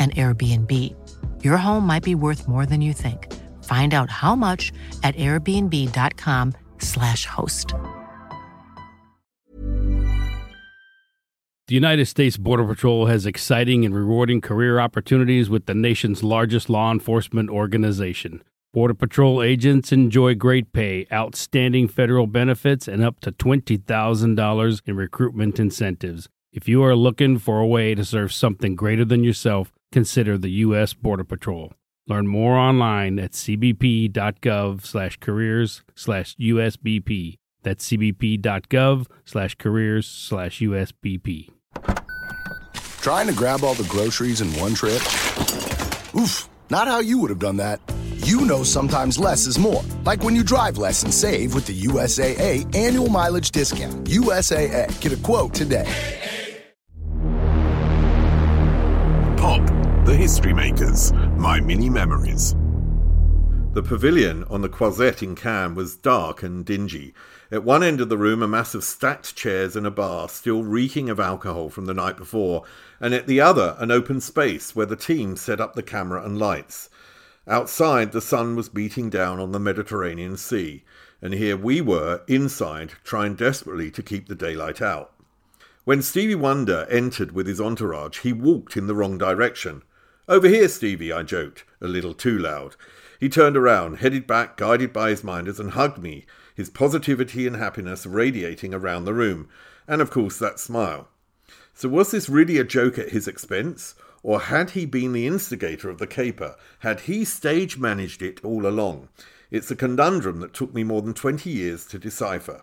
an Airbnb. Your home might be worth more than you think. Find out how much at airbnb.com/slash host. The United States Border Patrol has exciting and rewarding career opportunities with the nation's largest law enforcement organization. Border Patrol agents enjoy great pay, outstanding federal benefits, and up to $20,000 in recruitment incentives. If you are looking for a way to serve something greater than yourself, consider the U.S. Border Patrol. Learn more online at cbp.gov slash careers slash USBP. That's cbp.gov slash careers slash USBP. Trying to grab all the groceries in one trip? Oof, not how you would have done that. You know sometimes less is more. Like when you drive less and save with the USAA annual mileage discount. USAA. Get a quote today. The history makers, my mini memories. The pavilion on the Croisette in Cannes was dark and dingy. At one end of the room, a mass of stacked chairs and a bar, still reeking of alcohol from the night before, and at the other, an open space where the team set up the camera and lights. Outside, the sun was beating down on the Mediterranean Sea, and here we were, inside, trying desperately to keep the daylight out. When Stevie Wonder entered with his entourage, he walked in the wrong direction. Over here, Stevie, I joked, a little too loud. He turned around, headed back, guided by his minders, and hugged me, his positivity and happiness radiating around the room, and of course that smile. So was this really a joke at his expense? Or had he been the instigator of the caper? Had he stage managed it all along? It's a conundrum that took me more than 20 years to decipher.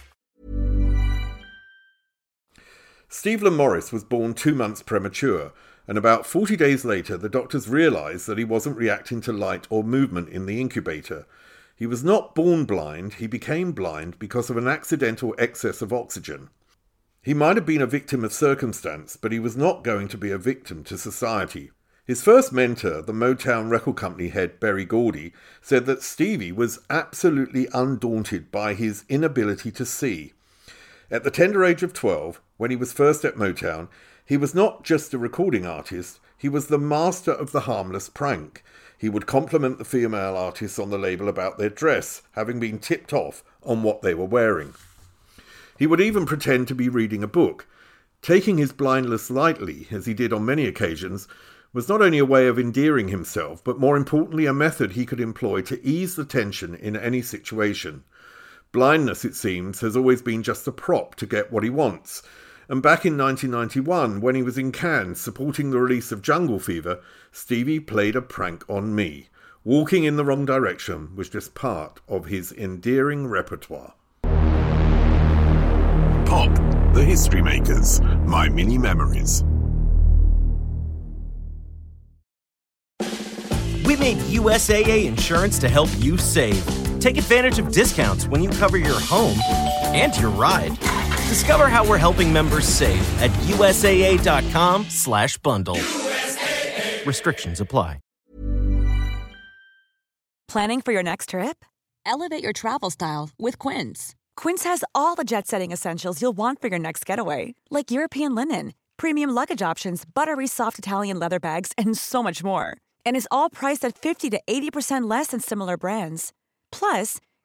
Steve Morris was born two months premature, and about 40 days later, the doctors realised that he wasn't reacting to light or movement in the incubator. He was not born blind, he became blind because of an accidental excess of oxygen. He might have been a victim of circumstance, but he was not going to be a victim to society. His first mentor, the Motown record company head Berry Gordy, said that Stevie was absolutely undaunted by his inability to see. At the tender age of 12, when he was first at Motown, he was not just a recording artist, he was the master of the harmless prank. He would compliment the female artists on the label about their dress, having been tipped off on what they were wearing. He would even pretend to be reading a book. Taking his blindness lightly, as he did on many occasions, was not only a way of endearing himself, but more importantly, a method he could employ to ease the tension in any situation. Blindness, it seems, has always been just a prop to get what he wants. And back in 1991, when he was in Cannes supporting the release of Jungle Fever, Stevie played a prank on me. Walking in the wrong direction was just part of his endearing repertoire. Pop, the History Makers, My Mini Memories. We made USAA insurance to help you save. Take advantage of discounts when you cover your home and your ride. Discover how we're helping members save at USAA.com/bundle. USAA. Restrictions apply. Planning for your next trip? Elevate your travel style with Quince. Quince has all the jet-setting essentials you'll want for your next getaway, like European linen, premium luggage options, buttery soft Italian leather bags, and so much more. And is all priced at 50 to 80% less than similar brands. Plus,